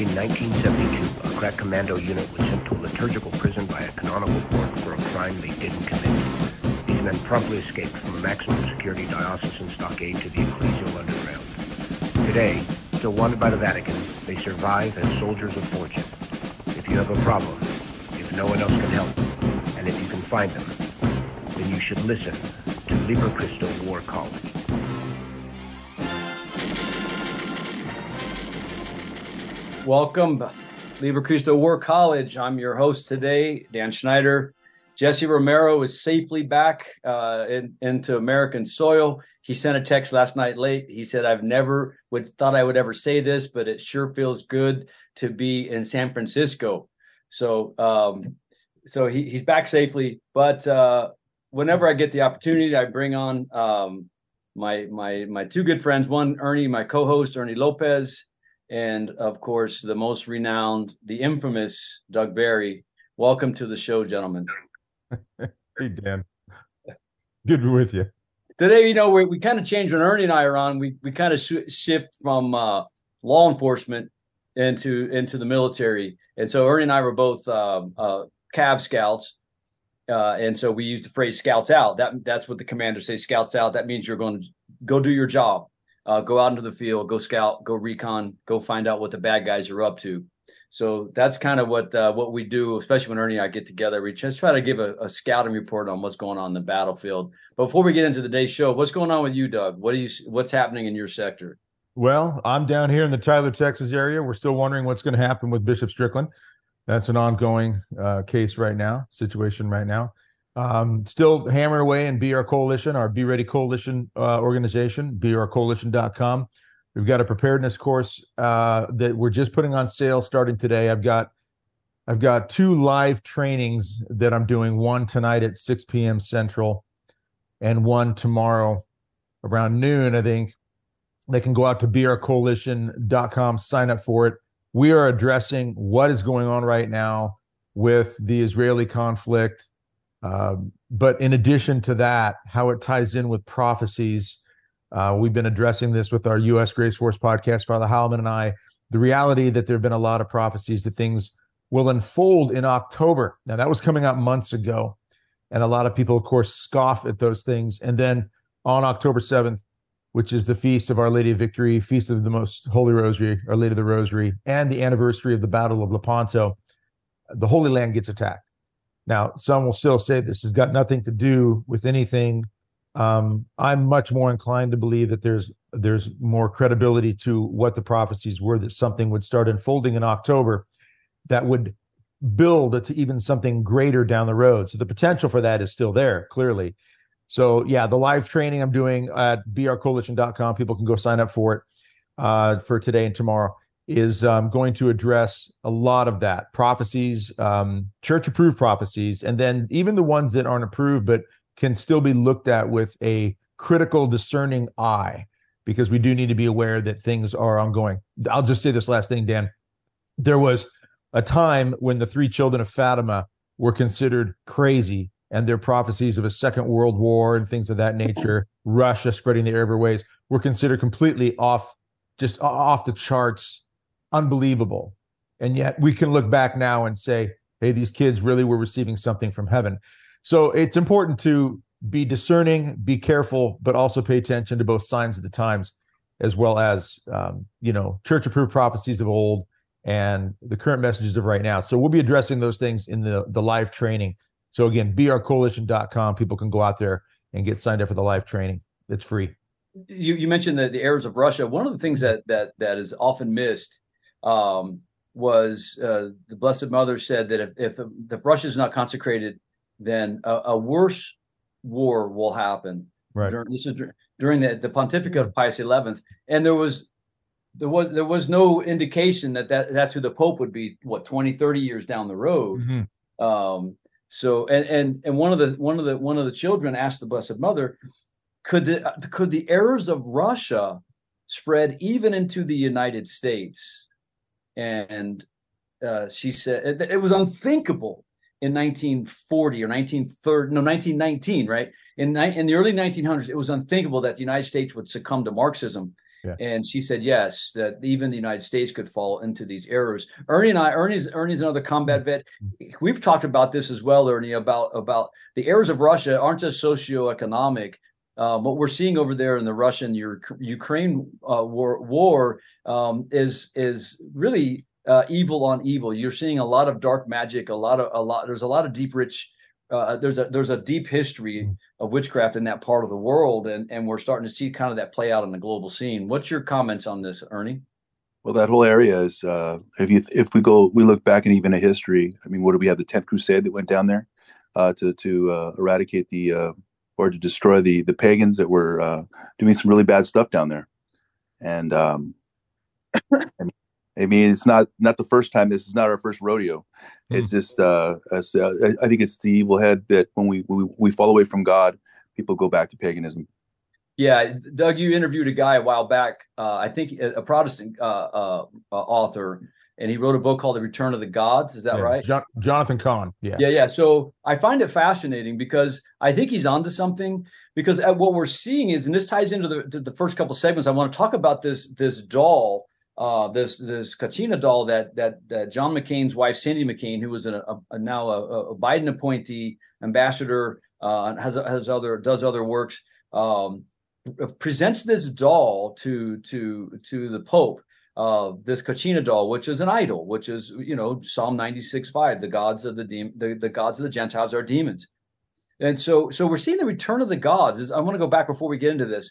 In 1972, a crack commando unit was sent to a liturgical prison by a canonical court for a crime they didn't commit. These men promptly escaped from a maximum security diocesan stockade to the ecclesial underground. Today, still wanted by the Vatican, they survive as soldiers of fortune. If you have a problem, if no one else can help, and if you can find them, then you should listen to Liber Christo War College. Welcome, Liber Christo War College. I'm your host today, Dan Schneider. Jesse Romero is safely back uh, in, into American soil. He sent a text last night late. He said, "I've never would thought I would ever say this, but it sure feels good to be in San Francisco." So, um, so he, he's back safely. But uh, whenever I get the opportunity, I bring on um, my my my two good friends. One, Ernie, my co-host, Ernie Lopez, and of course, the most renowned, the infamous Doug Barry. Welcome to the show, gentlemen. hey, Dan. Good to be with you. Today, you know, we, we kind of changed when Ernie and I are on. We we kind of sh- shift from uh, law enforcement into into the military, and so Ernie and I were both um, uh, Cav scouts, uh, and so we use the phrase "scouts out." That that's what the commanders say. Scouts out. That means you're going to go do your job uh, go out into the field, go scout, go recon, go find out what the bad guys are up to. So that's kind of what uh, what we do, especially when Ernie and I get together. We just try to give a, a, scouting report on what's going on in the battlefield. Before we get into the today's show, what's going on with you, Doug? What you what's happening in your sector? Well, I'm down here in the Tyler, Texas area. We're still wondering what's going to happen with Bishop Strickland. That's an ongoing uh, case right now, situation right now. Um, still hammering away in BR Coalition, our Be Ready Coalition uh, organization, brcoalition.com. We've got a preparedness course uh, that we're just putting on sale starting today. I've got I've got two live trainings that I'm doing. One tonight at 6 p.m. Central, and one tomorrow around noon. I think they can go out to brcoalition.com, sign up for it. We are addressing what is going on right now with the Israeli conflict um, but in addition to that, how it ties in with prophecies. Uh, we've been addressing this with our U.S. Grace Force podcast, Father Heilman and I. The reality that there have been a lot of prophecies that things will unfold in October. Now, that was coming out months ago. And a lot of people, of course, scoff at those things. And then on October 7th, which is the feast of Our Lady of Victory, feast of the Most Holy Rosary, Our Lady of the Rosary, and the anniversary of the Battle of Lepanto, the Holy Land gets attacked. Now, some will still say this has got nothing to do with anything. Um, I'm much more inclined to believe that there's there's more credibility to what the prophecies were that something would start unfolding in October that would build to even something greater down the road. So the potential for that is still there, clearly. So yeah, the live training I'm doing at brcoalition.com, people can go sign up for it uh, for today and tomorrow is um, going to address a lot of that prophecies, um, church approved prophecies, and then even the ones that aren't approved but can still be looked at with a critical, discerning eye, because we do need to be aware that things are ongoing. I'll just say this last thing, Dan. There was a time when the three children of Fatima were considered crazy and their prophecies of a second world war and things of that nature, Russia spreading the airways, were considered completely off, just off the charts unbelievable. And yet we can look back now and say, hey, these kids really were receiving something from heaven. So it's important to be discerning, be careful, but also pay attention to both signs of the times, as well as um, you know church approved prophecies of old and the current messages of right now. So we'll be addressing those things in the the live training. So again, brcoalition.com. People can go out there and get signed up for the live training. It's free. You you mentioned the, the errors of Russia. One of the things that that that is often missed um, was uh, the Blessed Mother said that if, if, if Russia is not consecrated, then a, a, worse war will happen. Right. During, this is during the, the pontificate of Pius XI, and there was there was there was no indication that, that that's who the Pope would be. What 20, 30 years down the road. Mm-hmm. Um, so and and and one of the one of the one of the children asked the Blessed Mother, could the could the errors of Russia spread even into the United States? And uh, she said it, it, was unthinkable in 1940 or 1930 no 1919 right in, in the early 1900s it was unthinkable that the united states would succumb to marxism Yeah. And she said yes, that even the United States could fall into these errors. Ernie and I, Ernie's Ernie's another combat vet. We've talked about this as well, Ernie, about about the errors of Russia aren't just socioeconomic. Um, what we're seeing over there in the Russian Ukraine uh, war, war um, is is really uh, evil on evil. You're seeing a lot of dark magic, a lot of a lot. There's a lot of deep, rich. Uh, there's a there's a deep history mm. of witchcraft in that part of the world, and and we're starting to see kind of that play out on the global scene. What's your comments on this, Ernie? Well, that whole area is uh, if you if we go we look back and even a history. I mean, what do we have? The tenth Crusade that went down there uh, to to uh, eradicate the uh, or to destroy the the pagans that were uh, doing some really bad stuff down there, and um, I mean, it's not not the first time. This is not our first rodeo. Mm. It's just, uh, uh, I think it's the evil head that when we, we we fall away from God, people go back to paganism. Yeah, Doug, you interviewed a guy a while back. Uh, I think a Protestant uh, uh, uh, author, and he wrote a book called The Return of the Gods. Is that yeah, right? John, Jonathan Cahn. Yeah, yeah, yeah. So I find it fascinating because I think he's onto something. Because what we're seeing is, and this ties into the the first couple segments. I want to talk about this this doll uh, this this Kachina doll that that that John McCain's wife Cindy McCain, who was a, a, now a, a, Biden appointee ambassador, uh, has has other does other works, um, presents this doll to to to the Pope. Uh, this Kachina doll, which is an idol, which is you know Psalm ninety six five, the gods of the, de- the the gods of the Gentiles are demons, and so so we're seeing the return of the gods. I want to go back before we get into this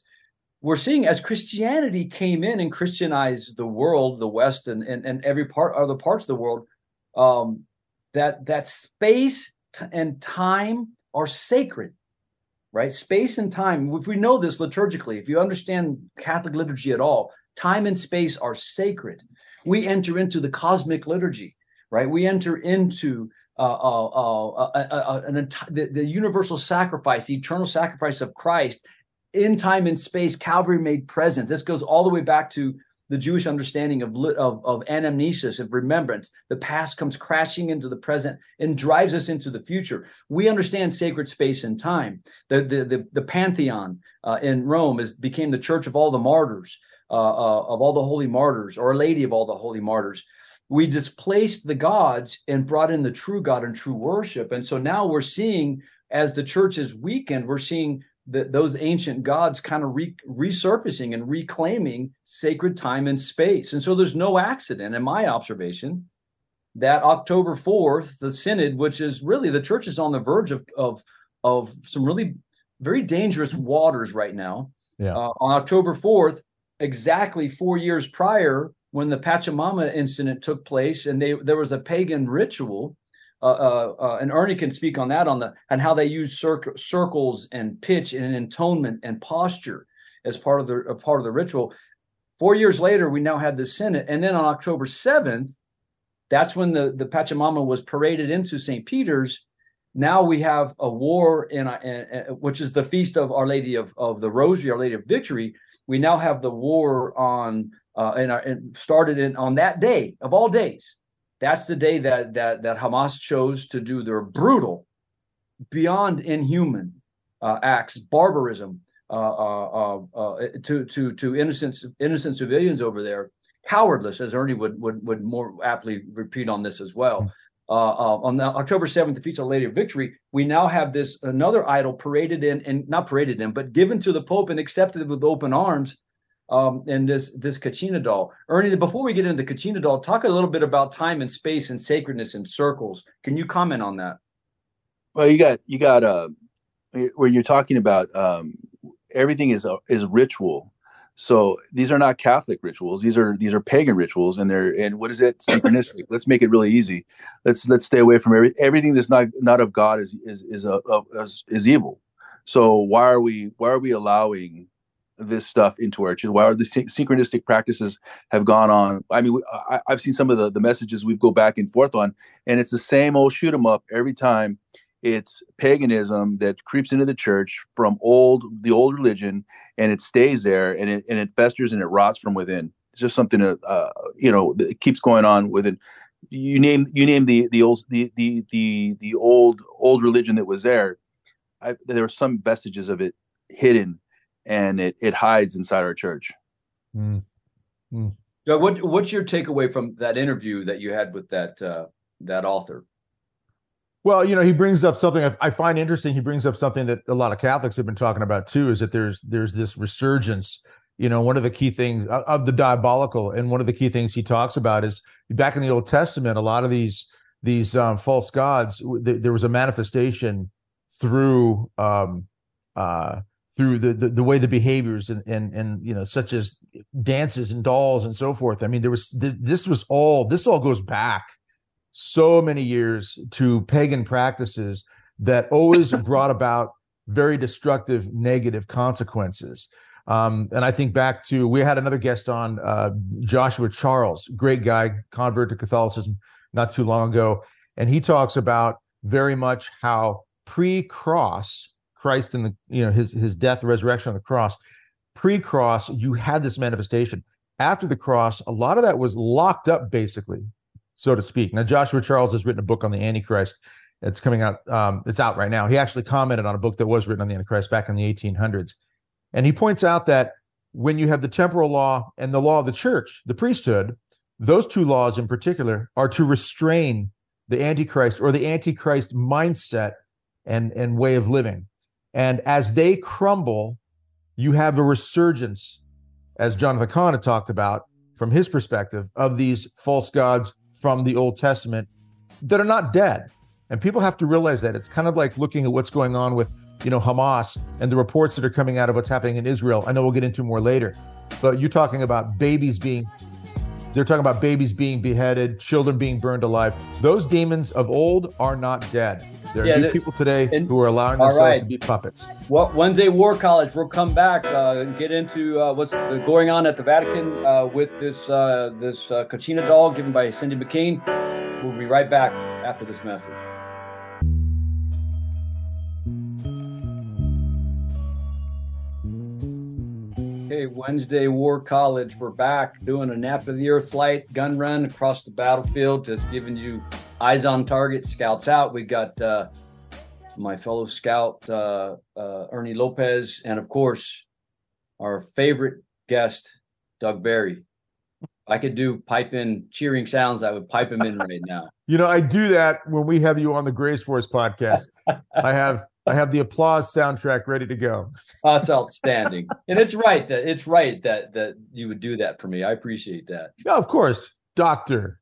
we're seeing as Christianity came in and Christianized the world, the West, and and, and every part other parts of the world, um, that that space t- and time are sacred, right? Space and time. If we know this liturgically, if you understand Catholic liturgy at all, time and space are sacred. We enter into the cosmic liturgy, right? We enter into uh, uh, uh, uh an, the, the universal sacrifice, the eternal sacrifice of Christ in time and space, Calvary made present. This goes all the way back to the Jewish understanding of, of, of anamnesis, of remembrance. The past comes crashing into the present and drives us into the future. We understand sacred space and time. The, the, the, the Pantheon uh, in Rome is, became the church of all the martyrs, uh, uh, of all the holy martyrs, or a lady of all the holy martyrs. We displaced the gods and brought in the true God and true worship. And so now we're seeing, as the church is weakened, we're seeing the, those ancient gods kind of re, resurfacing and reclaiming sacred time and space. And so there's no accident, in my observation, that October 4th, the synod, which is really the church is on the verge of of, of some really very dangerous waters right now. Yeah. Uh, on October 4th, exactly four years prior, when the Pachamama incident took place, and they there was a pagan ritual uh, uh, uh, and Ernie can speak on that on the and how they use cir- circles and pitch and intonement and posture as part of the part of the ritual. Four years later, we now had the synod, and then on October seventh, that's when the the Pachamama was paraded into St. Peter's. Now we have a war in, in, in, which is the feast of Our Lady of, of the Rosary, Our Lady of Victory. We now have the war on uh, and, and started in on that day of all days that's the day that that that Hamas chose to do their brutal, beyond inhuman uh, acts, barbarism uh, uh, uh, uh to to to innocent innocent civilians over there, cowardless, as Ernie would would would more aptly repeat on this as well. Hmm. Uh, on the October 7th, the Feast of Lady of Victory, we now have this another idol paraded in and not paraded in, but given to the Pope and accepted with open arms um, and this this Kachina doll. Ernie, before we get into the Kachina doll, talk a little bit about time and space and sacredness and circles. Can you comment on that? Well, you got you got uh, when you're talking about um, everything is uh, is ritual. So these are not Catholic rituals. These are these are pagan rituals, and they're and what is it? Synchronistic. let's make it really easy. Let's let's stay away from every everything that's not not of God is is is uh, a, a, is, is evil. So why are we why are we allowing this stuff into our church? Why are the synchronistic practices have gone on? I mean, I, have seen some of the, the messages we go back and forth on, and it's the same old shoot 'em up every time. It's paganism that creeps into the church from old the old religion, and it stays there, and it and it festers and it rots from within. It's just something that uh, you know that keeps going on within. You name you name the the old the the the the old old religion that was there. I, there were some vestiges of it hidden and it, it hides inside our church. Mm. Mm. So what what's your takeaway from that interview that you had with that uh, that author? Well, you know, he brings up something I, find interesting. He brings up something that a lot of Catholics have been talking about too. Is that there's there's this resurgence. You know, one of the key things of, of the diabolical, and one of the key things he talks about is back in the Old Testament. A lot of these these um, false gods, th- there was a manifestation through um, uh, through the, the, the way the behaviors and and and you know such as dances and dolls and so forth. I mean, there was th- this was all this all goes back so many years to pagan practices that always brought about very destructive negative consequences. Um, and I think back to we had another guest on uh, Joshua Charles, great guy, convert to Catholicism not too long ago, and he talks about very much how pre-cross Christ and the you know his his death resurrection on the cross pre-cross you had this manifestation after the cross a lot of that was locked up basically so to speak. Now Joshua Charles has written a book on the Antichrist. It's coming out um, it's out right now. He actually commented on a book that was written on the Antichrist back in the 1800s and he points out that when you have the temporal law and the law of the church the priesthood those two laws in particular are to restrain the antichrist or the antichrist mindset and and way of living. And as they crumble you have a resurgence as jonathan cahn had talked about from his perspective of these false gods from the old testament that are not dead. And people have to realize that. It's kind of like looking at what's going on with you know hamas and the reports that are coming out of what's happening in israel. I know we'll get into more later. But you're talking about babies being they're talking about babies being beheaded, children being burned alive. Those demons of old are not dead. There are yeah, new people today who are allowing themselves right. to be puppets. Well, Wednesday War College, we'll come back uh, and get into uh, what's going on at the Vatican uh, with this uh, this uh, Kachina doll given by Cindy McCain. We'll be right back after this message. Okay, Wednesday War College. We're back doing a nap of the earth flight, gun run across the battlefield, just giving you eyes on target, scouts out. We got uh, my fellow scout uh, uh, Ernie Lopez, and of course our favorite guest, Doug Barry. I could do pipe in cheering sounds. I would pipe him in right now. You know, I do that when we have you on the Grace Force podcast. I have I have the applause soundtrack ready to go. oh, it's outstanding, and it's right that it's right that that you would do that for me. I appreciate that. Yeah, of course, Doctor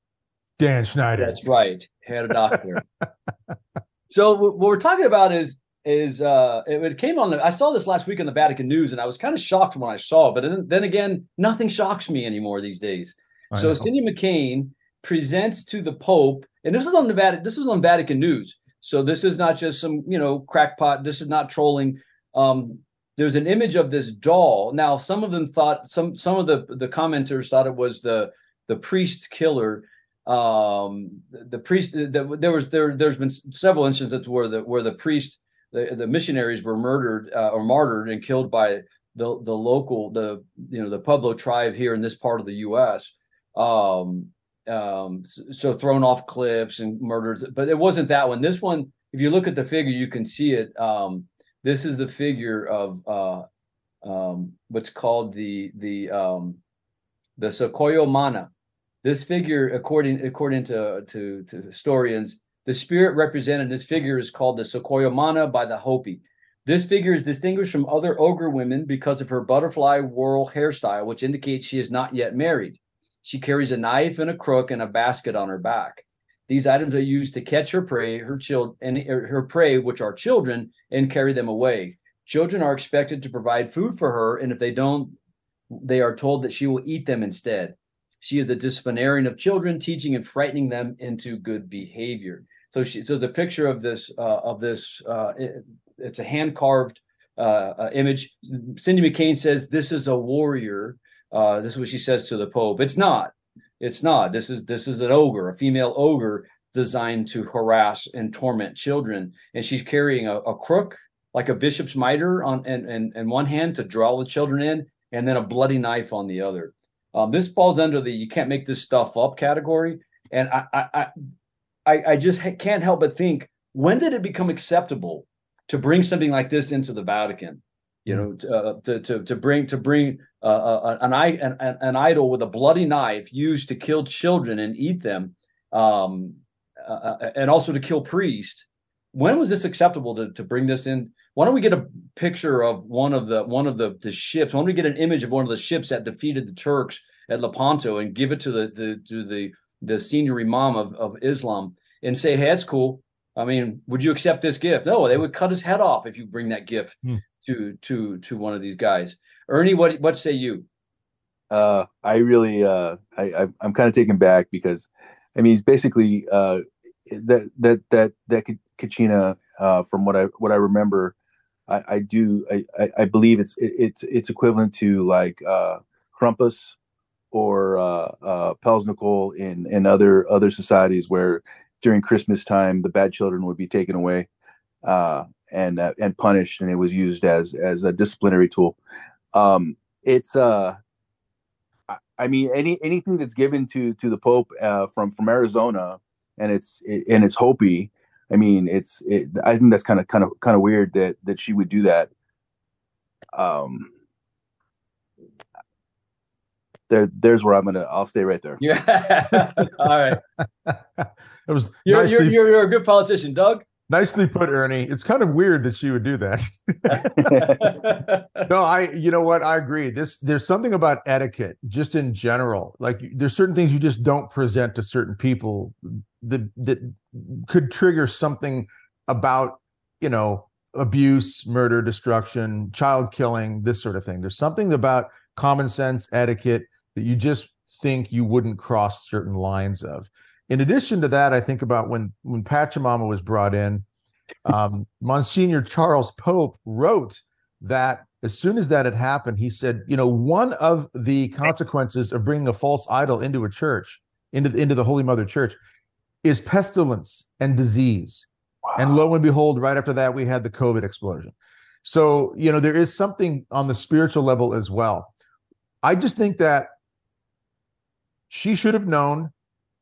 Dan Schneider. That's right, had a doctor. so what we're talking about is is uh it, came on the I saw this last week in the Vatican News, and I was kind of shocked when I saw it. But then, then again, nothing shocks me anymore these days. I so know. Cindy McCain presents to the Pope, and this is on the Vatican. This was on Vatican News so this is not just some, you know, crackpot. This is not trolling. Um, there's an image of this doll. Now, some of them thought some some of the the commenters thought it was the the priest killer. Um, the, priest. The, there was there there's been several instances where the where the priest the, the missionaries were murdered uh, or martyred and killed by the the local the you know the Pueblo tribe here in this part of the U.S. Um, um, so thrown off cliffs and murdered. But it wasn't that one. This one, if you look at the figure, you can see it. Um, this is the figure of uh, um, what's called the the um, the Sokoyo Mana. This figure, according according to, to to historians, the spirit represented this figure is called the Sokoyo Mana by the Hopi. This figure is distinguished from other ogre women because of her butterfly whorl hairstyle, which indicates she is not yet married. She carries a knife and a crook and a basket on her back. These items are used to catch her prey, her child, and her prey, which are children, and carry them away. Children are expected to provide food for her, and if they don't, they are told that she will eat them instead. She is a disciplinarian of children, teaching and frightening them into good behavior. So she, so the picture of this uh, of this uh, it, it's a hand carved uh, uh, image. Cindy McCain says this is a warrior uh, this is what she says to the Pope. It's not. It's not. This is this is an ogre, a female ogre designed to harass and torment children. And she's carrying a, a crook like a bishop's mitre on and, and, and one hand to draw the children in, and then a bloody knife on the other. Um, this falls under the you can't make this stuff up category. And I I I, I just can't help but think when did it become acceptable to bring something like this into the Vatican? You know, to, uh, to, to to bring to bring uh, uh an, an an idol with a bloody knife used to kill children and eat them, um, uh, uh, and also to kill priests. When was this acceptable to to bring this in? Why don't we get a picture of one of the one of the the ships? Why don't we get an image of one of the ships that defeated the Turks at Lepanto and give it to the, the to the the senior imam of, of Islam and say, hey, that's cool. I mean, would you accept this gift? No, they would cut his head off if you bring that gift hmm. to to to one of these guys. Ernie, what what say you? Uh, I really, uh, I, I'm kind of taken back because, I mean, basically, uh, that that that that Kachina, uh, from what I what I remember, I, I do I, I believe it's it's it's equivalent to like uh, Krampus or uh, uh, Pelsnickel in in other other societies where during Christmas time the bad children would be taken away uh, and uh, and punished, and it was used as as a disciplinary tool. Um, it's uh, I mean any anything that's given to to the Pope uh, from from Arizona, and it's it, and it's Hopi. I mean, it's it, I think that's kind of kind of kind of weird that that she would do that. Um, there there's where I'm gonna I'll stay right there. Yeah. All right. it was you're, nicely, you're, you're, you're a good politician, Doug. Nicely put, Ernie. It's kind of weird that she would do that. no, I you know what? I agree. This there's something about etiquette just in general. Like there's certain things you just don't present to certain people that that could trigger something about, you know, abuse, murder, destruction, child killing, this sort of thing. There's something about common sense, etiquette that you just think you wouldn't cross certain lines of. In addition to that, I think about when when Pachamama was brought in, um, Monsignor Charles Pope wrote that as soon as that had happened, he said, you know, one of the consequences of bringing a false idol into a church, into the, into the Holy Mother Church, is pestilence and disease. Wow. And lo and behold, right after that, we had the COVID explosion. So, you know, there is something on the spiritual level as well. I just think that she should have known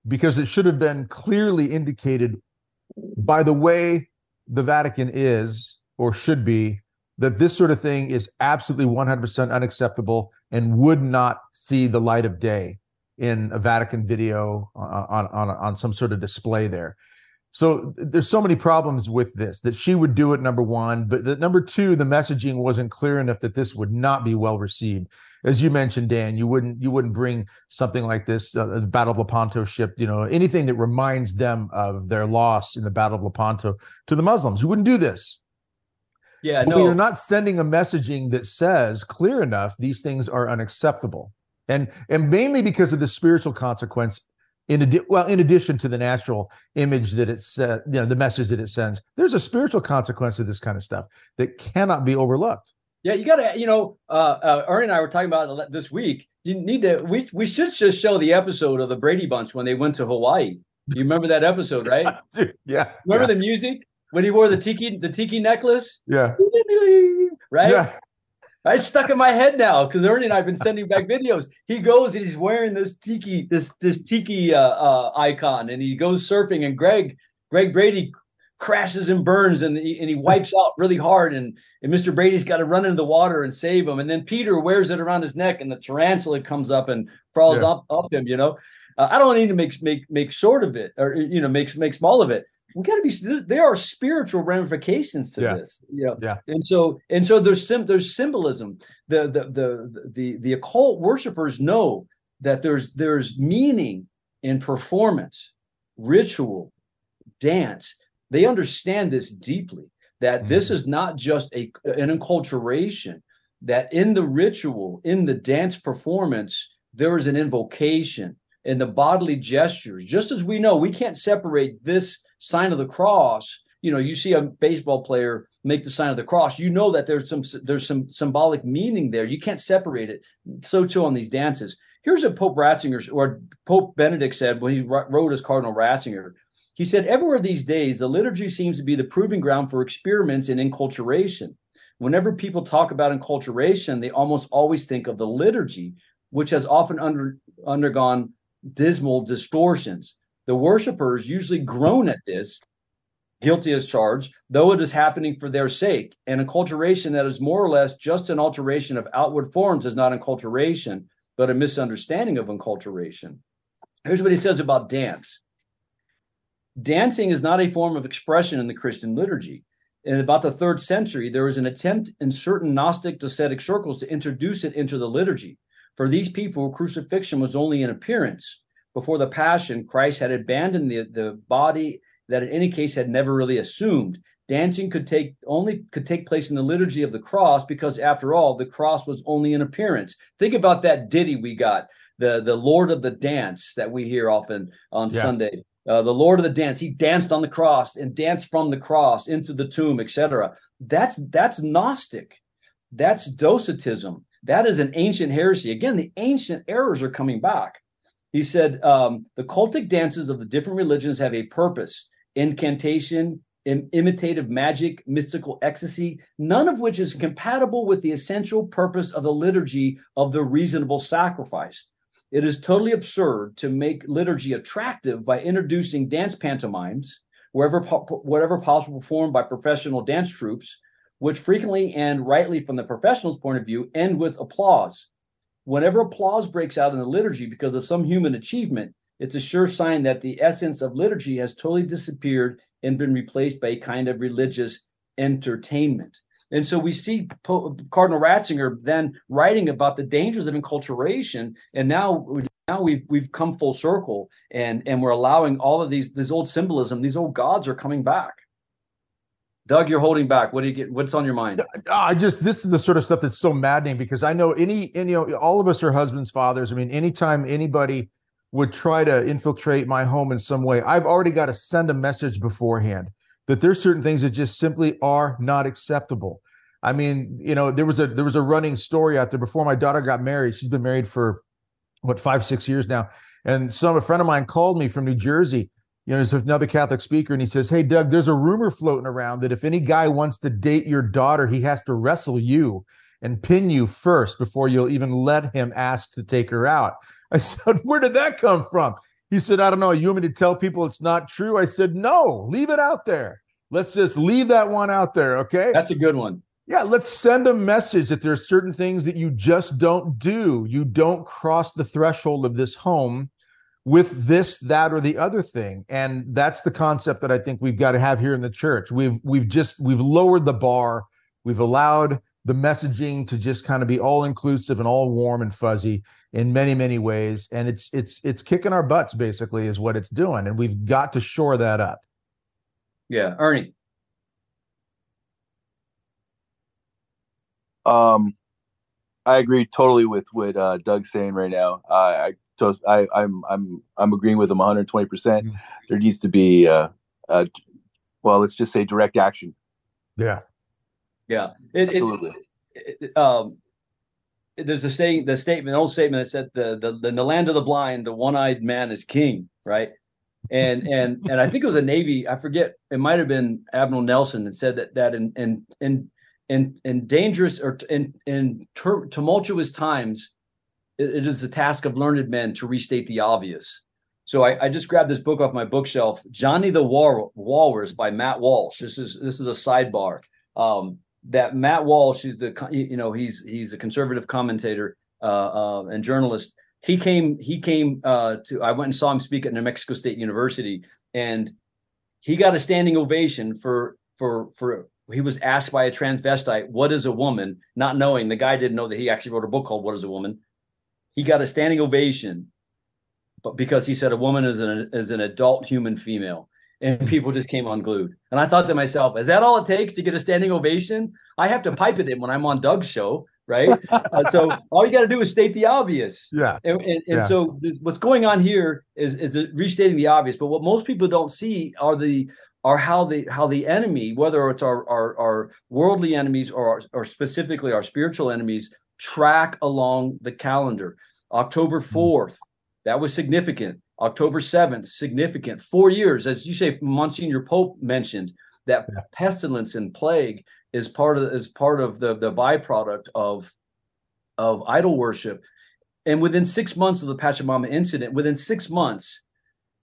because it should have been clearly indicated by the way the Vatican is or should be that this sort of thing is absolutely 100% unacceptable and would not see the light of day in a Vatican video uh, on, on, on some sort of display there. So there's so many problems with this that she would do it number one, but that number two, the messaging wasn't clear enough that this would not be well received. As you mentioned, Dan, you wouldn't you wouldn't bring something like this, uh, the Battle of Lepanto ship, you know, anything that reminds them of their loss in the Battle of Lepanto to the Muslims. You wouldn't do this. Yeah, but no, you're not sending a messaging that says clear enough these things are unacceptable, and and mainly because of the spiritual consequence in adi- well in addition to the natural image that it's uh, you know the message that it sends there's a spiritual consequence of this kind of stuff that cannot be overlooked. Yeah you gotta you know uh, uh ernie and i were talking about this week. You need to we, we should just show the episode of the brady bunch when they went to hawaii. You remember that episode right? Dude, yeah. Remember yeah. the music? When he wore the tiki the tiki necklace? Yeah. Right? Yeah it's stuck in my head now because Ernie and I've been sending back videos. He goes and he's wearing this tiki, this this tiki uh, uh, icon, and he goes surfing. And Greg, Greg Brady, crashes and burns, and he, and he wipes out really hard. And and Mr. Brady's got to run into the water and save him. And then Peter wears it around his neck, and the tarantula comes up and crawls yeah. up up him. You know, uh, I don't need to make make make short of it, or you know, make make small of it we got to be there are spiritual ramifications to yeah. this yeah. Yeah. And so and so there's sim there's symbolism. The, the the the the occult worshipers know that there's there's meaning in performance ritual dance. They understand this deeply that mm-hmm. this is not just a an enculturation that in the ritual in the dance performance there is an invocation in the bodily gestures. Just as we know we can't separate this sign of the cross, you know, you see a baseball player make the sign of the cross, you know that there's some there's some symbolic meaning there. You can't separate it. So too on these dances. Here's what Pope Ratzinger or Pope Benedict said when he wrote as Cardinal Ratzinger. He said, Everywhere these days, the liturgy seems to be the proving ground for experiments in enculturation. Whenever people talk about enculturation, they almost always think of the liturgy, which has often under, undergone dismal distortions. The worshippers usually groan at this, guilty as charged, though it is happening for their sake. And acculturation that is more or less just an alteration of outward forms is not acculturation, but a misunderstanding of acculturation. Here's what he says about dance. Dancing is not a form of expression in the Christian liturgy. In about the third century, there was an attempt in certain Gnostic docetic circles to introduce it into the liturgy. For these people, crucifixion was only an appearance. Before the Passion, Christ had abandoned the, the body that in any case had never really assumed. Dancing could take only could take place in the liturgy of the cross because after all, the cross was only an appearance. Think about that ditty we got, the the Lord of the Dance that we hear often on yeah. Sunday. Uh, the Lord of the Dance, he danced on the cross and danced from the cross into the tomb, etc. That's that's Gnostic. That's Docetism. That is an ancient heresy. Again, the ancient errors are coming back. He said um, the cultic dances of the different religions have a purpose incantation, Im- imitative magic, mystical ecstasy, none of which is compatible with the essential purpose of the liturgy of the reasonable sacrifice. It is totally absurd to make liturgy attractive by introducing dance pantomimes, wherever po- whatever possible performed by professional dance troupes, which frequently and rightly from the professional's point of view end with applause. Whenever applause breaks out in the liturgy because of some human achievement, it's a sure sign that the essence of liturgy has totally disappeared and been replaced by a kind of religious entertainment. And so we see Cardinal Ratzinger then writing about the dangers of enculturation, and now now we've we've come full circle, and and we're allowing all of these this old symbolism, these old gods are coming back. Doug, you're holding back. What do you get? What's on your mind? Uh, I just this is the sort of stuff that's so maddening because I know any, any you know all of us are husbands, fathers. I mean, anytime anybody would try to infiltrate my home in some way, I've already got to send a message beforehand that there's certain things that just simply are not acceptable. I mean, you know, there was a there was a running story out there before my daughter got married. She's been married for what five six years now, and some a friend of mine called me from New Jersey. You know, there's another Catholic speaker, and he says, "Hey, Doug, there's a rumor floating around that if any guy wants to date your daughter, he has to wrestle you and pin you first before you'll even let him ask to take her out." I said, Where did that come from? He said, I don't know. You want me to tell people it's not true? I said, No, leave it out there. Let's just leave that one out there. Okay. That's a good one. Yeah, let's send a message that there are certain things that you just don't do. You don't cross the threshold of this home with this, that, or the other thing. And that's the concept that I think we've got to have here in the church. We've we've just we've lowered the bar. We've allowed the messaging to just kind of be all inclusive and all warm and fuzzy in many many ways and it's it's it's kicking our butts basically is what it's doing and we've got to shore that up yeah ernie um i agree totally with what uh, doug's saying right now uh, i i i'm i'm i'm agreeing with him 120% mm-hmm. there needs to be uh, uh well let's just say direct action yeah yeah, it, Absolutely. It, it, um, there's a saying, the statement, an old statement that said, "the the in the land of the blind, the one-eyed man is king." Right, and and and I think it was a Navy. I forget. It might have been Admiral Nelson that said that that in in in in, in dangerous or in in tumultuous times, it is the task of learned men to restate the obvious. So I, I, just grabbed this book off my bookshelf, Johnny the Wal- Walrus by Matt Walsh. This is this is a sidebar. Um, that Matt Walsh, he's the you know he's he's a conservative commentator uh, uh, and journalist. He came he came uh, to I went and saw him speak at New Mexico State University, and he got a standing ovation for for for he was asked by a transvestite what is a woman, not knowing the guy didn't know that he actually wrote a book called What is a Woman. He got a standing ovation, but because he said a woman is an is an adult human female and hmm. people just came unglued. And I thought to myself, is that all it takes to get a standing ovation? I have to pipe it in when I'm on Doug's show, right? uh, so all you got to do is state the obvious. Yeah. And, and, and yeah. so this, what's going on here is is restating the obvious. But what most people don't see are the are how the how the enemy, whether it's our our, our worldly enemies or our, or specifically our spiritual enemies, track along the calendar. October hmm. fourth, that was significant. October 7th, significant. Four years, as you say, Monsignor Pope mentioned, that yeah. pestilence and plague is part of is part of the, the byproduct of of idol worship. And within six months of the Pachamama incident, within six months,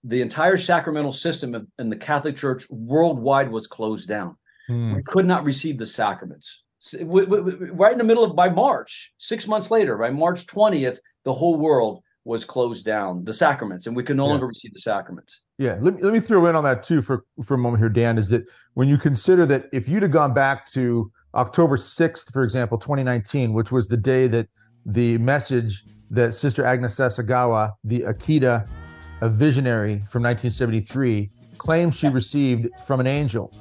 the entire sacramental system in the Catholic Church worldwide was closed down. Hmm. We could not receive the sacraments. Right in the middle of by March, six months later, by March 20th, the whole world was closed down, the sacraments, and we could no yeah. longer receive the sacraments. Yeah, let me, let me throw in on that too for, for a moment here, Dan, is that when you consider that if you'd have gone back to October 6th, for example, 2019, which was the day that the message that Sister Agnes Sasagawa, the Akita, a visionary from 1973, claims she received from an angel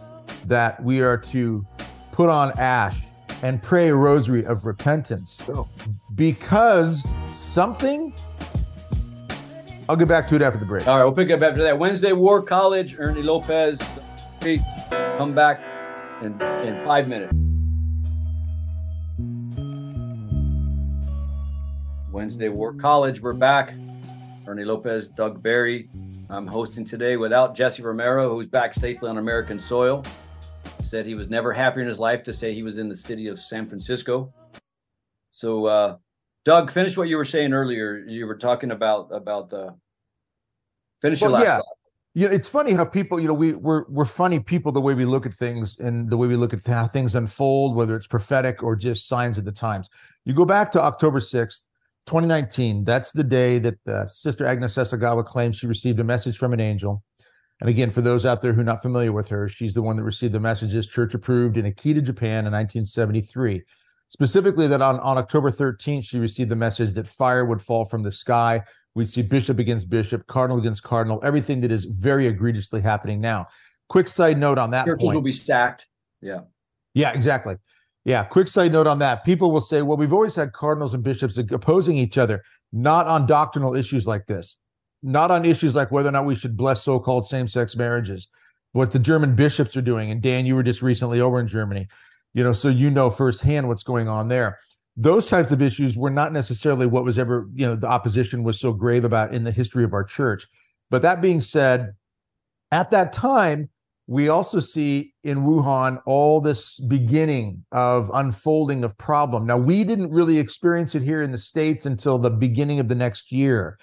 that we are to put on ash and pray a rosary of repentance because something I'll get back to it after the break. All right, we'll pick up after that. Wednesday War College, Ernie Lopez. Come back in, in five minutes. Wednesday War College, we're back. Ernie Lopez, Doug Barry. I'm hosting today without Jesse Romero, who's back safely on American soil. Said he was never happier in his life to say he was in the city of San Francisco. So, uh, Doug, finish what you were saying earlier. You were talking about about uh, finish well, your last yeah. thought. Yeah, it's funny how people, you know, we we're we're funny people the way we look at things and the way we look at how things unfold, whether it's prophetic or just signs of the times. You go back to October sixth, 2019. That's the day that uh, Sister Agnes Sasagawa claims she received a message from an angel. And again, for those out there who are not familiar with her, she's the one that received the messages church approved in Akita, Japan in 1973. Specifically, that on, on October 13th, she received the message that fire would fall from the sky. We'd see bishop against bishop, cardinal against cardinal, everything that is very egregiously happening now. Quick side note on that Churches point. will be stacked. Yeah. Yeah, exactly. Yeah. Quick side note on that. People will say, well, we've always had cardinals and bishops opposing each other, not on doctrinal issues like this, not on issues like whether or not we should bless so called same sex marriages, what the German bishops are doing. And Dan, you were just recently over in Germany you know, so you know firsthand what's going on there. Those types of issues were not necessarily what was ever, you know, the opposition was so grave about in the history of our church. But that being said, at that time, we also see in Wuhan all this beginning of unfolding of problem. Now, we didn't really experience it here in the States until the beginning of the next year.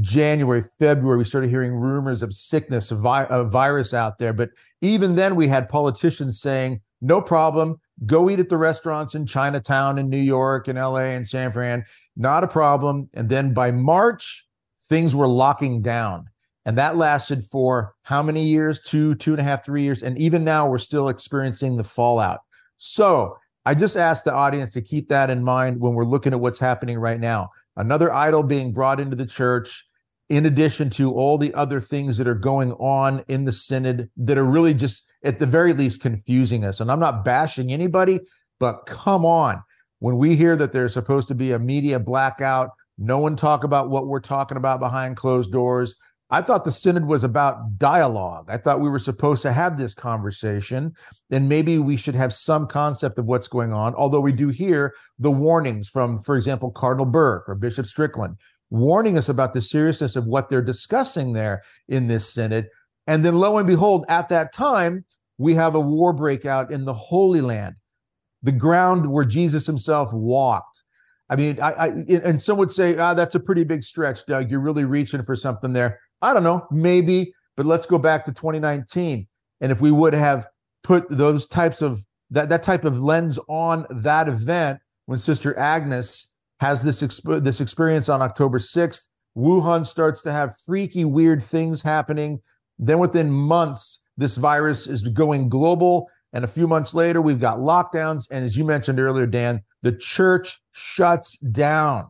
January, February, we started hearing rumors of sickness, of, vi- of virus out there. But even then, we had politicians saying, no problem. Go eat at the restaurants in Chinatown in New York and LA and San Fran. Not a problem. And then by March, things were locking down. And that lasted for how many years? Two, two and a half, three years. And even now, we're still experiencing the fallout. So I just ask the audience to keep that in mind when we're looking at what's happening right now. Another idol being brought into the church, in addition to all the other things that are going on in the synod that are really just at the very least confusing us. And I'm not bashing anybody, but come on. When we hear that there's supposed to be a media blackout, no one talk about what we're talking about behind closed doors. I thought the synod was about dialogue. I thought we were supposed to have this conversation, and maybe we should have some concept of what's going on. Although we do hear the warnings from, for example, Cardinal Burke or Bishop Strickland, warning us about the seriousness of what they're discussing there in this synod. And then lo and behold, at that time, we have a war breakout in the Holy Land, the ground where Jesus himself walked. I mean, I, I and some would say, ah, that's a pretty big stretch, Doug. You're really reaching for something there. I don't know, maybe, but let's go back to 2019. And if we would have put those types of that, that type of lens on that event when Sister Agnes has this exp- this experience on October 6th, Wuhan starts to have freaky, weird things happening. Then within months, this virus is going global. And a few months later, we've got lockdowns. And as you mentioned earlier, Dan, the church shuts down.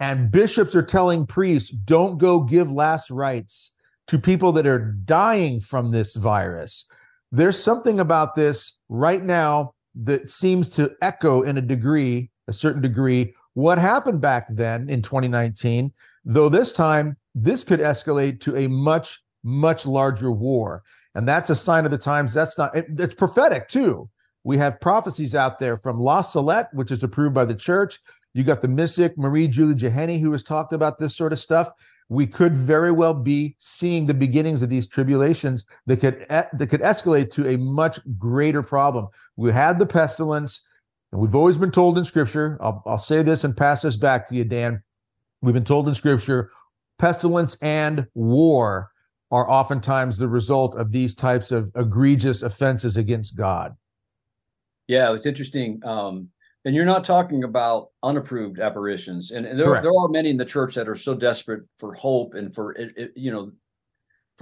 And bishops are telling priests, don't go give last rites to people that are dying from this virus. There's something about this right now that seems to echo in a degree, a certain degree, what happened back then in 2019, though this time this could escalate to a much much larger war. And that's a sign of the times. That's not, it, it's prophetic too. We have prophecies out there from La Salette, which is approved by the church. You got the mystic Marie Julie Jahenny, who has talked about this sort of stuff. We could very well be seeing the beginnings of these tribulations that could that could escalate to a much greater problem. We had the pestilence, and we've always been told in Scripture. I'll, I'll say this and pass this back to you, Dan. We've been told in Scripture, pestilence and war are oftentimes the result of these types of egregious offenses against God. Yeah, it's interesting. Um, and you're not talking about unapproved apparitions, and, and there, there are many in the church that are so desperate for hope and for you know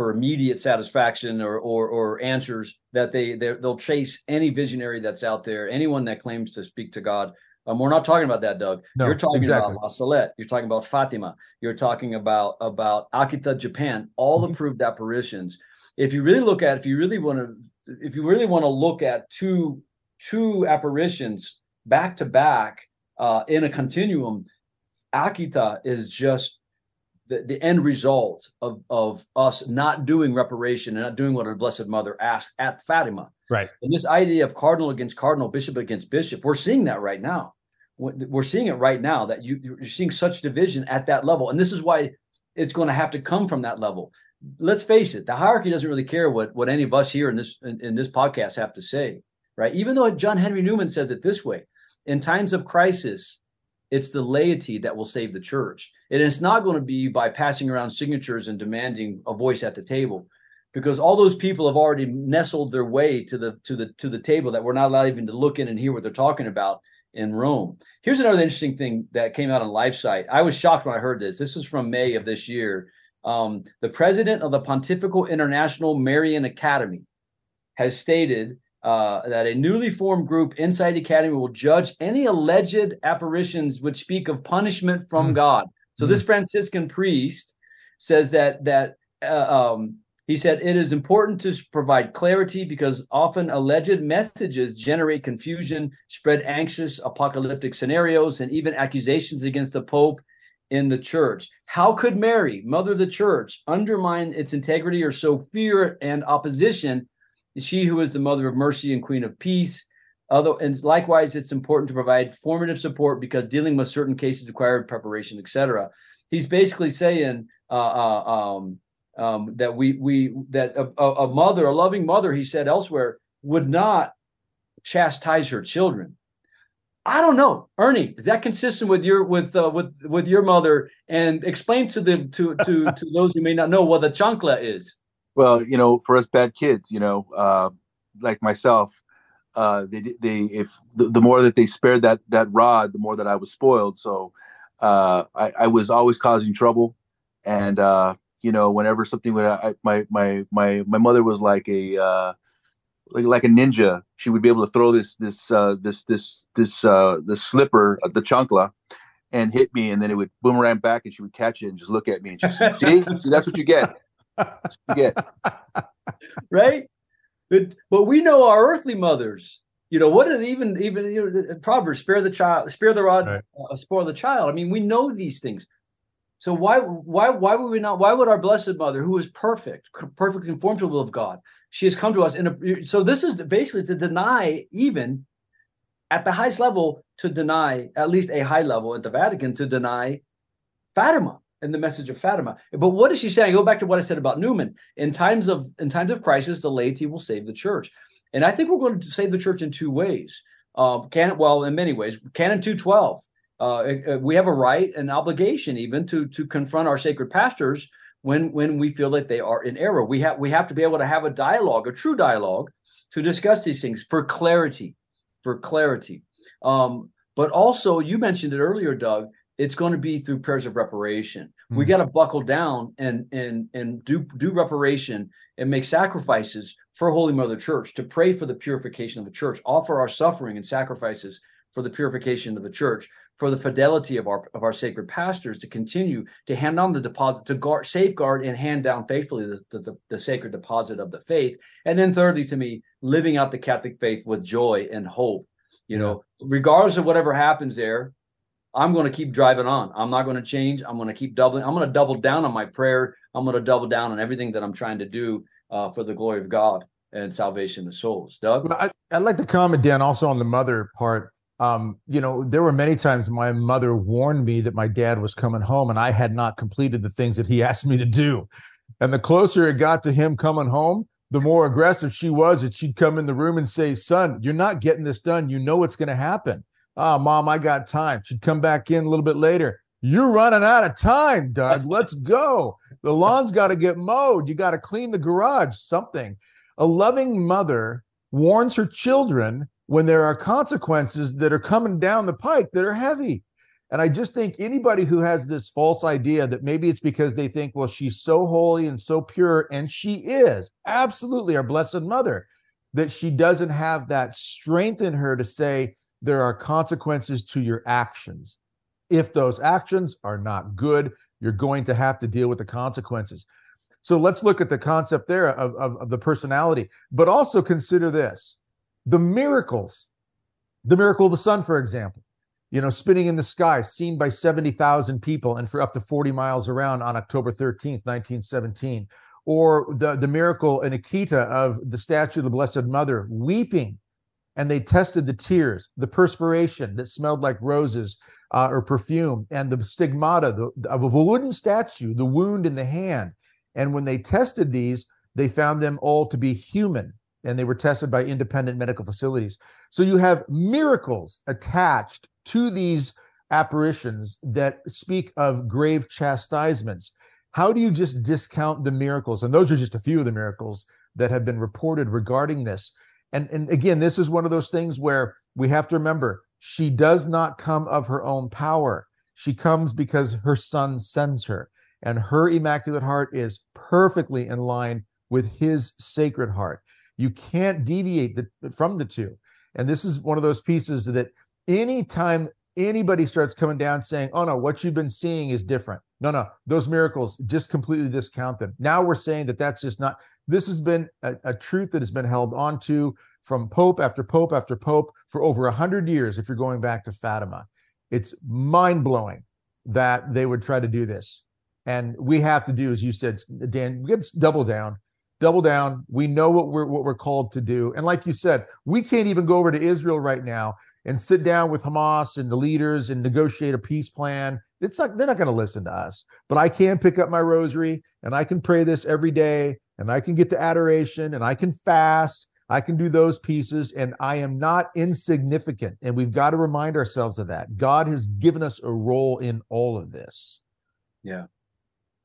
for immediate satisfaction or or, or answers that they they'll chase any visionary that's out there, anyone that claims to speak to God. Um, we're not talking about that, Doug. No, You're talking exactly. about La Salette. You're talking about Fatima. You're talking about about Akita, Japan. All mm-hmm. approved apparitions. If you really look at, if you really want to, if you really want to look at two two apparitions back to back uh, in a continuum, Akita is just the, the end result of, of us not doing reparation and not doing what our Blessed Mother asked at Fatima. Right. And this idea of cardinal against cardinal, bishop against bishop, we're seeing that right now. We're seeing it right now that you, you're seeing such division at that level. And this is why it's going to have to come from that level. Let's face it, the hierarchy doesn't really care what, what any of us here in this in, in this podcast have to say, right? Even though John Henry Newman says it this way, in times of crisis, it's the laity that will save the church. And it's not going to be by passing around signatures and demanding a voice at the table, because all those people have already nestled their way to the to the to the table that we're not allowed even to look in and hear what they're talking about in Rome. Here's another interesting thing that came out on LifeSite. I was shocked when I heard this. This is from May of this year. Um, the president of the Pontifical International Marian Academy has stated uh, that a newly formed group inside the academy will judge any alleged apparitions which speak of punishment from mm. God. So mm. this Franciscan priest says that that uh, um, he said it is important to provide clarity because often alleged messages generate confusion, spread anxious apocalyptic scenarios, and even accusations against the Pope in the church. How could Mary, Mother of the Church, undermine its integrity or sow fear and opposition she who is the mother of mercy and queen of peace. Although, and likewise, it's important to provide formative support because dealing with certain cases required preparation, etc. He's basically saying uh, uh, um, um, that we we that a, a mother, a loving mother, he said elsewhere, would not chastise her children. I don't know, Ernie. Is that consistent with your with uh, with with your mother? And explain to the to to to those who may not know what the chancla is. Well, you know, for us bad kids, you know, uh, like myself, uh, they they if the, the, more that they spared that that rod, the more that I was spoiled. So uh, I, I was always causing trouble, and uh, you know, whenever something would, I, my my my my mother was like a uh, like like a ninja. She would be able to throw this this uh, this this this uh, slipper, uh, the chancla, and hit me, and then it would boomerang back, and she would catch it and just look at me and she said, "See, see, that's what you get." Get. right? But but we know our earthly mothers. You know what is even even you know, Proverbs spare the child, spare the rod, right. uh, spoil the child. I mean, we know these things. So why why why would we not? Why would our blessed mother, who is perfect, perfectly conformed to the will of God, she has come to us in a. So this is basically to deny even at the highest level to deny at least a high level at the Vatican to deny Fatima in the message of Fatima. But what is she saying? Go back to what I said about Newman. In times of in times of crisis, the laity will save the church, and I think we're going to save the church in two ways. Um, well, in many ways, Canon two twelve. Uh, we have a right, an obligation, even to to confront our sacred pastors when when we feel that they are in error. We have we have to be able to have a dialogue, a true dialogue, to discuss these things for clarity, for clarity. Um, but also, you mentioned it earlier, Doug it's going to be through prayers of reparation. Mm-hmm. We hmm. got to buckle down and and and do do reparation and make sacrifices for Holy Mother Church to pray for the purification of the church, offer our suffering and sacrifices for the purification of the church, for the fidelity of our of our sacred pastors to continue to hand on the deposit to guard, safeguard and hand down faithfully the, the, the sacred deposit of the faith, and then thirdly, to me, living out the Catholic faith with joy and hope. You yeah. know, regardless of whatever happens there, I'm going to keep driving on. I'm not going to change. I'm going to keep doubling. I'm going to double down on my prayer. I'm going to double down on everything that I'm trying to do uh, for the glory of God and salvation of souls. Doug? Well, I, would like to comment, Dan, also on the mother part. Um, you know, there were many times my mother warned me that my dad was coming home and I had not completed the things that he asked me to do. And the closer it got to him coming home, the more aggressive she was that she'd come in the room and say, Son, you're not getting this done. You know what's going to happen. Oh, mom, I got time. She'd come back in a little bit later. You're running out of time, Doug. Let's go. the lawn's got to get mowed. You got to clean the garage, something. A loving mother warns her children when there are consequences that are coming down the pike that are heavy. And I just think anybody who has this false idea that maybe it's because they think, well, she's so holy and so pure, and she is absolutely our blessed mother, that she doesn't have that strength in her to say, there are consequences to your actions. If those actions are not good, you're going to have to deal with the consequences. So let's look at the concept there of, of, of the personality, but also consider this the miracles, the miracle of the sun, for example you know, spinning in the sky, seen by 70,000 people and for up to 40 miles around on October 13th, 1917. Or the, the miracle in Akita of the statue of the Blessed Mother weeping, and they tested the tears, the perspiration that smelled like roses uh, or perfume, and the stigmata of a wooden statue, the wound in the hand. And when they tested these, they found them all to be human and they were tested by independent medical facilities. So you have miracles attached to these apparitions that speak of grave chastisements. How do you just discount the miracles? And those are just a few of the miracles that have been reported regarding this. And, and again, this is one of those things where we have to remember she does not come of her own power. She comes because her son sends her. And her Immaculate Heart is perfectly in line with his Sacred Heart. You can't deviate the, from the two. And this is one of those pieces that anytime anybody starts coming down saying, oh no, what you've been seeing is different. No, no, those miracles just completely discount them. Now we're saying that that's just not, this has been a, a truth that has been held onto from Pope after Pope after Pope for over a hundred years. If you're going back to Fatima, it's mind blowing that they would try to do this. And we have to do, as you said, Dan, we got to double down double down. We know what we're what we're called to do. And like you said, we can't even go over to Israel right now and sit down with Hamas and the leaders and negotiate a peace plan. It's not they're not going to listen to us. But I can pick up my rosary and I can pray this every day and I can get to adoration and I can fast. I can do those pieces and I am not insignificant. And we've got to remind ourselves of that. God has given us a role in all of this. Yeah.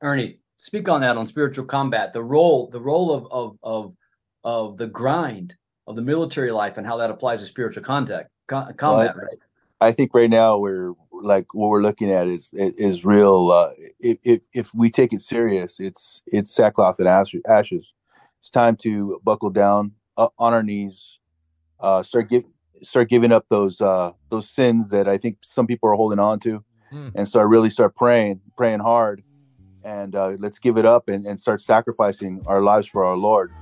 Ernie, speak on that on spiritual combat the role the role of of of of the grind of the military life and how that applies to spiritual contact combat well, I, right i think right now we're like what we're looking at is is real uh if if we take it serious it's it's sackcloth and ashes it's time to buckle down uh, on our knees uh start give start giving up those uh those sins that i think some people are holding on to mm. and start really start praying praying hard and uh, let's give it up and, and start sacrificing our lives for our Lord.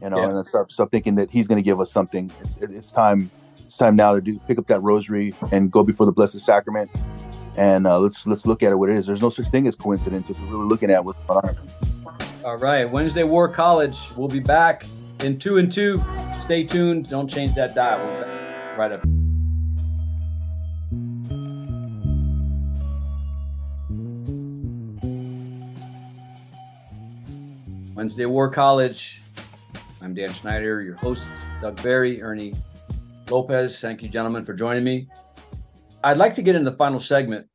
You know, yeah. and start start thinking that He's going to give us something. It's, it's, time. It's time now to do pick up that rosary and go before the Blessed Sacrament, and uh, let's let's look at it what it is. There's no such thing as coincidence if we're really looking at what's going on. All right, Wednesday War College. We'll be back in two and two. Stay tuned. Don't change that dial. Right up. Wednesday War College. I'm Dan Schneider, your host, Doug Barry, Ernie Lopez. Thank you, gentlemen, for joining me. I'd like to get into the final segment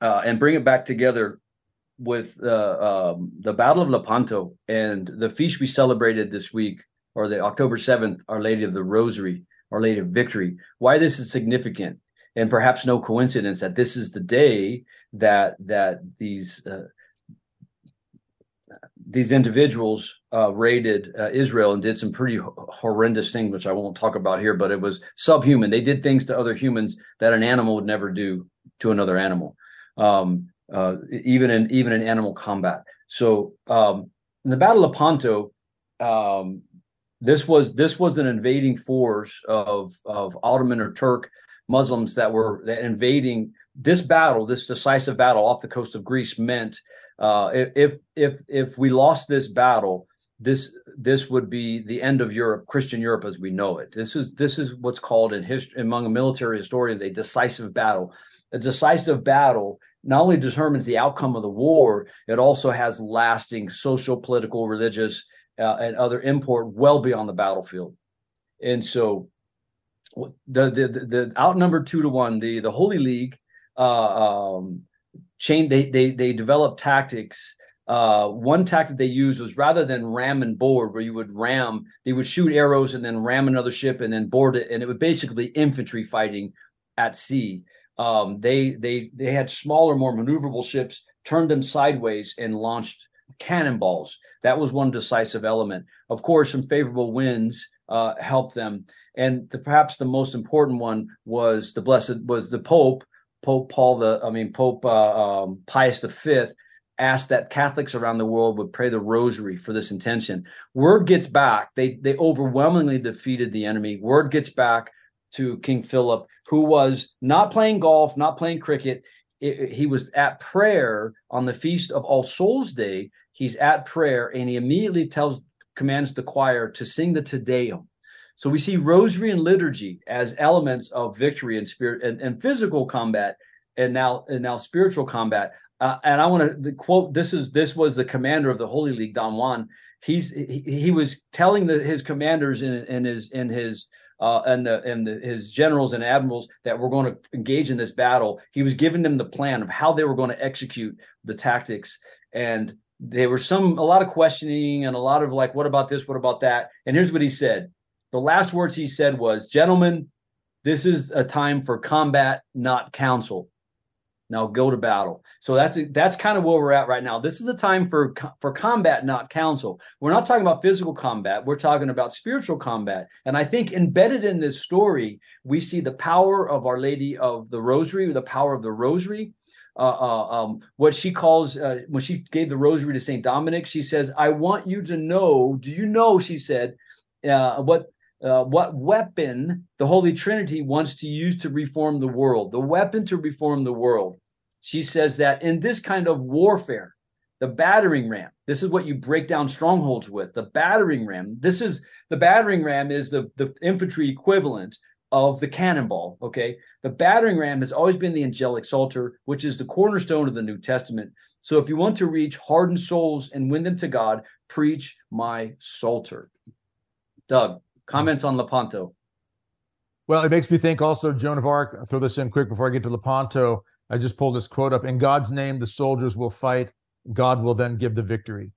uh, and bring it back together with uh, um, the Battle of Lepanto and the feast we celebrated this week, or the October 7th, Our Lady of the Rosary, Our Lady of Victory. Why this is significant, and perhaps no coincidence that this is the day that that these uh, these individuals uh, raided uh, Israel and did some pretty horrendous things, which I won't talk about here, but it was subhuman. They did things to other humans that an animal would never do to another animal, um, uh, even in even in animal combat. So um, in the Battle of Ponto, um, this was this was an invading force of of Ottoman or Turk Muslims that were that invading this battle, this decisive battle off the coast of Greece meant uh, if if if we lost this battle, this this would be the end of Europe, Christian Europe as we know it. This is this is what's called in history among military historians a decisive battle. A decisive battle not only determines the outcome of the war, it also has lasting social, political, religious, uh, and other import well beyond the battlefield. And so, the the the, the outnumbered two to one, the the Holy League uh, um, chain they they they developed tactics uh, one tactic they used was rather than ram and board, where you would ram, they would shoot arrows and then ram another ship and then board it, and it would basically infantry fighting at sea. Um, they they they had smaller, more maneuverable ships, turned them sideways, and launched cannonballs. That was one decisive element. Of course, some favorable winds uh, helped them, and the, perhaps the most important one was the blessed was the Pope, Pope Paul the I mean Pope uh, um, Pius V asked that Catholics around the world would pray the rosary for this intention. Word gets back. They they overwhelmingly defeated the enemy. Word gets back to King Philip, who was not playing golf, not playing cricket. It, he was at prayer on the feast of All Souls Day. He's at prayer and he immediately tells commands the choir to sing the Te Deum. So we see rosary and liturgy as elements of victory and spirit and, and physical combat and now and now spiritual combat. Uh, and I want to quote. This is this was the commander of the Holy League, Don Juan. He's he, he was telling the, his commanders in, in his in his uh, and the and the, his generals and admirals that were going to engage in this battle. He was giving them the plan of how they were going to execute the tactics, and there were some a lot of questioning and a lot of like, what about this? What about that? And here's what he said. The last words he said was, "Gentlemen, this is a time for combat, not counsel." Now go to battle. So that's that's kind of where we're at right now. This is a time for for combat, not counsel. We're not talking about physical combat. We're talking about spiritual combat. And I think embedded in this story, we see the power of Our Lady of the Rosary, the power of the Rosary. Uh, uh, um, what she calls uh, when she gave the Rosary to Saint Dominic, she says, "I want you to know." Do you know? She said, uh, "What uh, what weapon the Holy Trinity wants to use to reform the world, the weapon to reform the world. She says that in this kind of warfare, the battering ram, this is what you break down strongholds with. The battering ram, this is the battering ram is the, the infantry equivalent of the cannonball. Okay. The battering ram has always been the angelic psalter, which is the cornerstone of the New Testament. So if you want to reach hardened souls and win them to God, preach my psalter. Doug, Comments on Lepanto? Well, it makes me think also, Joan of Arc, I'll throw this in quick before I get to Lepanto. I just pulled this quote up. In God's name, the soldiers will fight. God will then give the victory.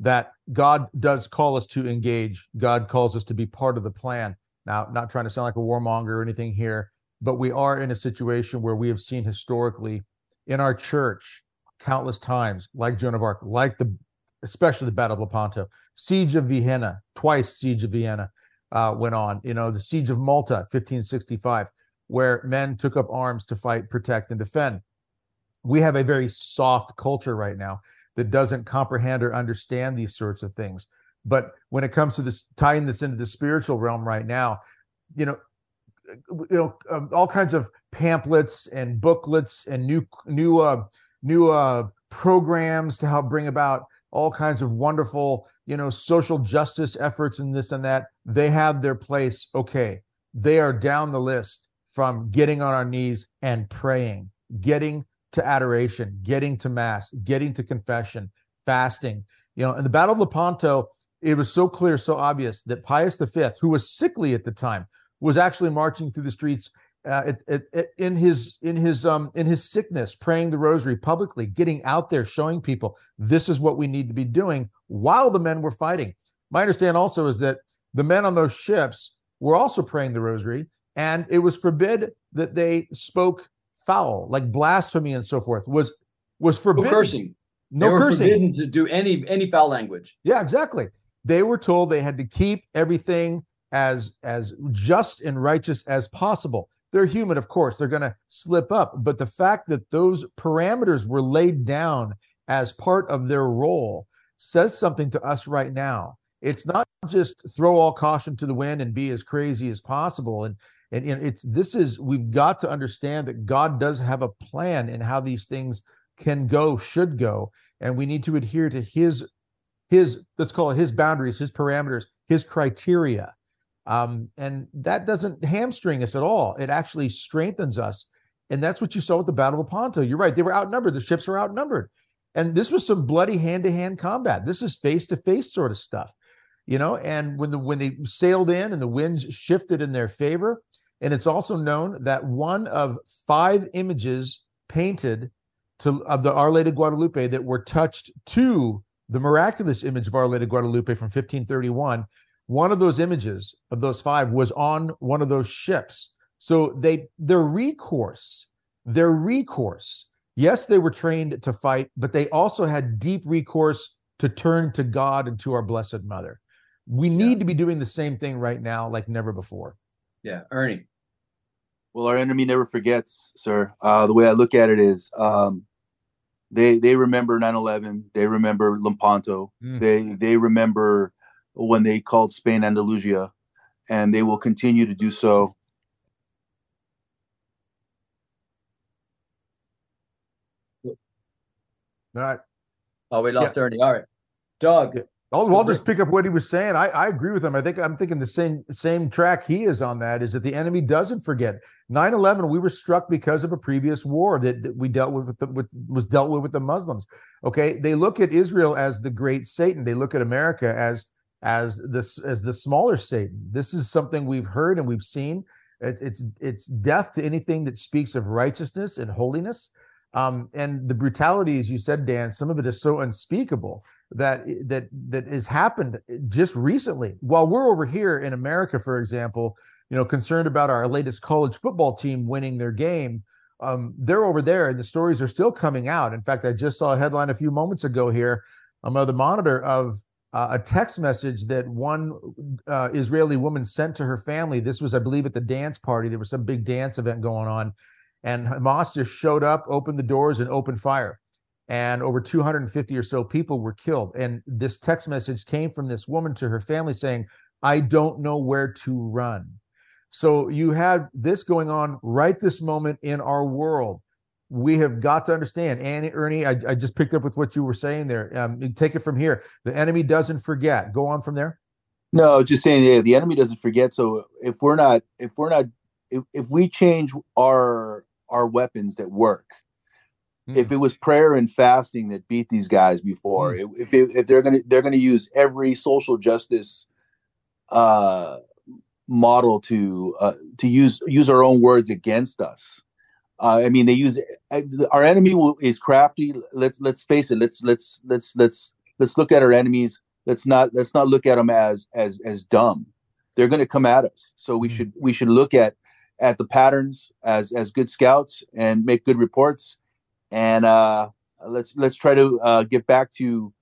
That God does call us to engage. God calls us to be part of the plan. Now, not trying to sound like a warmonger or anything here, but we are in a situation where we have seen historically in our church countless times, like Joan of Arc, like the especially the Battle of Lepanto, Siege of Vienna, twice Siege of Vienna, uh, went on. You know, the Siege of Malta, 1565, where men took up arms to fight, protect, and defend. We have a very soft culture right now that doesn't comprehend or understand these sorts of things. But when it comes to this, tying this into the spiritual realm right now, you know, you know, um, all kinds of pamphlets and booklets and new, new, uh, new uh, programs to help bring about all kinds of wonderful, you know, social justice efforts and this and that. They have their place. Okay. They are down the list from getting on our knees and praying, getting to adoration, getting to mass, getting to confession, fasting. You know, in the Battle of Lepanto, it was so clear, so obvious that Pius V, who was sickly at the time, was actually marching through the streets uh, it, it, in his in his um in his sickness, praying the rosary publicly, getting out there, showing people this is what we need to be doing while the men were fighting. My understanding also is that the men on those ships were also praying the rosary, and it was forbid that they spoke foul, like blasphemy and so forth. Was was forbidden. No cursing. No they were cursing. Forbidden to do any any foul language. Yeah, exactly. They were told they had to keep everything as as just and righteous as possible they're human, of course, they're going to slip up. But the fact that those parameters were laid down as part of their role says something to us right now. It's not just throw all caution to the wind and be as crazy as possible. And, and, it's this is we've got to understand that God does have a plan in how these things can go, should go, and we need to adhere to his his let's call it his boundaries, his parameters, his criteria. Um, and that doesn't hamstring us at all. It actually strengthens us. And that's what you saw with the Battle of Lepanto. You're right. They were outnumbered. The ships were outnumbered. And this was some bloody hand to hand combat. This is face to face sort of stuff, you know. And when the when they sailed in and the winds shifted in their favor, and it's also known that one of five images painted to of the Our Lady Guadalupe that were touched to the miraculous image of Our Lady Guadalupe from 1531. One of those images of those five was on one of those ships. So they their recourse, their recourse. Yes, they were trained to fight, but they also had deep recourse to turn to God and to our Blessed Mother. We need yeah. to be doing the same thing right now, like never before. Yeah, Ernie. Well, our enemy never forgets, sir. Uh, the way I look at it is, um, they they remember 9/11. They remember Lepanto. Mm. They they remember when they called Spain Andalusia, and they will continue to do so. All right. Oh, we lost yeah. Ernie. All right, Doug. I'll, I'll just pick up what he was saying. I, I agree with him. I think I'm thinking the same same track he is on that is that the enemy doesn't forget 9/11. We were struck because of a previous war that, that we dealt with, with, the, with was dealt with with the Muslims. Okay, they look at Israel as the great Satan. They look at America as as this as the smaller Satan. This is something we've heard and we've seen. It, it's it's death to anything that speaks of righteousness and holiness. Um, and the brutality, as you said, Dan, some of it is so unspeakable that that that has happened just recently. While we're over here in America, for example, you know, concerned about our latest college football team winning their game, um, they're over there, and the stories are still coming out. In fact, I just saw a headline a few moments ago here on the monitor of uh, a text message that one uh, Israeli woman sent to her family. This was, I believe, at the dance party. There was some big dance event going on, and Hamas just showed up, opened the doors, and opened fire and over 250 or so people were killed. And this text message came from this woman to her family saying, I don't know where to run. So you had this going on right this moment in our world. We have got to understand, Annie, Ernie, I, I just picked up with what you were saying there. Um, take it from here. The enemy doesn't forget. Go on from there. No, just saying, yeah, the enemy doesn't forget. So if we're not, if we're not, if, if we change our our weapons that work, Mm. If it was prayer and fasting that beat these guys before, mm. if if, if they're gonna they're gonna use every social justice uh, model to uh, to use use our own words against us. Uh, I mean, they use uh, our enemy will, is crafty. Let's let's face it. Let's let's let's let's let's look at our enemies. Let's not let's not look at them as as as dumb. They're going to come at us. So we mm. should we should look at at the patterns as as good scouts and make good reports and uh, let's let's try to uh, get back to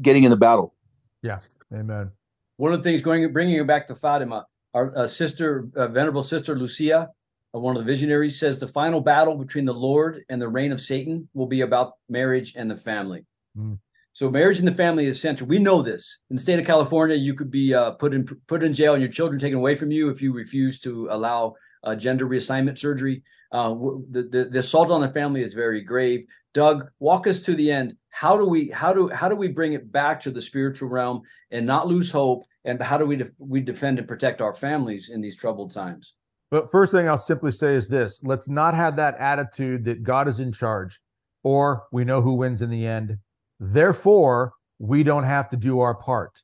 getting in the battle. Yeah, amen. One of the things going bringing you back to Fatima, our uh, sister, uh, venerable sister Lucia, uh, one of the visionaries, says the final battle between the Lord and the reign of Satan will be about marriage and the family. Mm. So marriage and the family is central. We know this. In the state of California, you could be uh, put in put in jail and your children taken away from you if you refuse to allow uh, gender reassignment surgery. Uh, the, the, the assault on the family is very grave. Doug, walk us to the end. How do we how do how do we bring it back to the spiritual realm and not lose hope? And how do we we defend and protect our families in these troubled times? But first thing I'll simply say is this: Let's not have that attitude that God is in charge, or we know who wins in the end. Therefore, we don't have to do our part.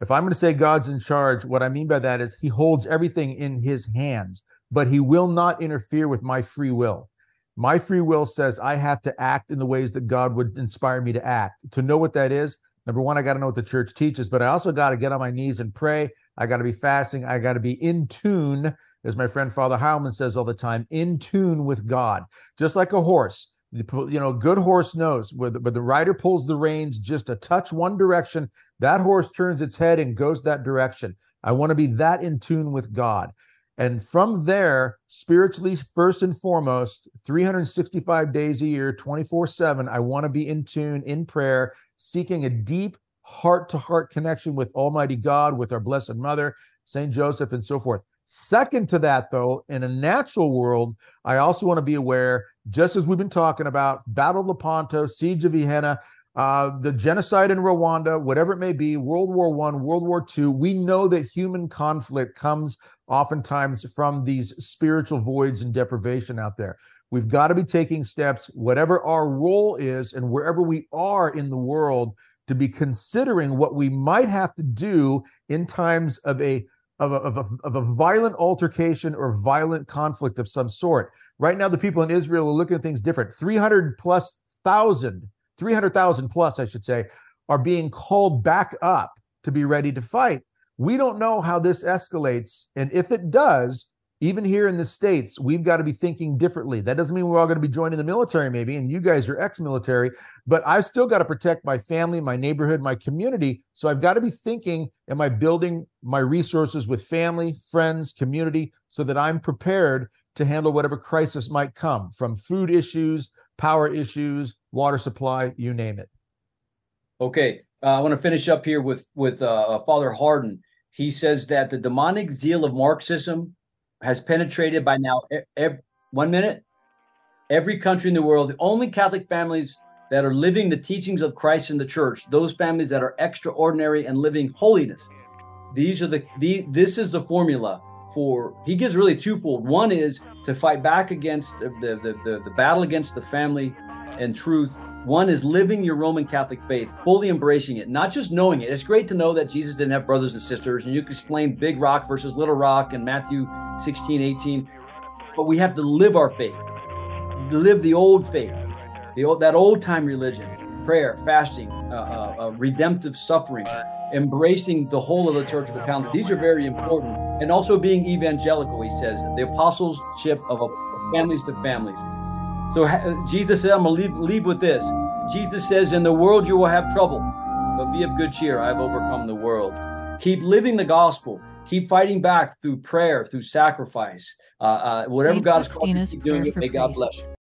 If I'm going to say God's in charge, what I mean by that is He holds everything in His hands but he will not interfere with my free will. My free will says I have to act in the ways that God would inspire me to act. To know what that is, number one, I got to know what the church teaches, but I also got to get on my knees and pray. I got to be fasting. I got to be in tune, as my friend Father Heilman says all the time, in tune with God, just like a horse. You know, good horse knows the, the rider pulls the reins just a touch one direction, that horse turns its head and goes that direction. I want to be that in tune with God. And from there, spiritually, first and foremost, 365 days a year, 24 7, I want to be in tune in prayer, seeking a deep heart to heart connection with Almighty God, with our Blessed Mother, St. Joseph, and so forth. Second to that, though, in a natural world, I also want to be aware, just as we've been talking about, Battle of Lepanto, Siege of Vienna, uh, the genocide in Rwanda, whatever it may be, World War One, World War Two, we know that human conflict comes oftentimes from these spiritual voids and deprivation out there. We've got to be taking steps, whatever our role is, and wherever we are in the world, to be considering what we might have to do in times of a of a, of, a, of a violent altercation or violent conflict of some sort. Right now, the people in Israel are looking at things different. 300 plus thousand, 300,000 plus, I should say, are being called back up to be ready to fight. We don't know how this escalates. And if it does, even here in the States, we've got to be thinking differently. That doesn't mean we're all going to be joining the military, maybe, and you guys are ex military, but I've still got to protect my family, my neighborhood, my community. So I've got to be thinking am I building my resources with family, friends, community, so that I'm prepared to handle whatever crisis might come from food issues, power issues, water supply, you name it. Okay. Uh, I want to finish up here with, with uh, Father Hardon. He says that the demonic zeal of Marxism has penetrated by now every, one minute every country in the world. The only Catholic families that are living the teachings of Christ in the church, those families that are extraordinary and living holiness. These are the, the this is the formula for he gives really twofold. One is to fight back against the the, the, the battle against the family and truth one is living your Roman Catholic faith, fully embracing it, not just knowing it. It's great to know that Jesus didn't have brothers and sisters, and you can explain big rock versus little rock in Matthew 16, 18. But we have to live our faith, live the old faith, the old, that old time religion, prayer, fasting, uh, uh, uh, redemptive suffering, embracing the whole of the Church of the calendar. These are very important. And also being evangelical, he says, the apostleship of families to families. So Jesus said, I'm going to leave, leave with this. Jesus says, In the world you will have trouble, but be of good cheer. I have overcome the world. Keep living the gospel. Keep fighting back through prayer, through sacrifice. Uh, uh, whatever God is calling you to it, may God bless you.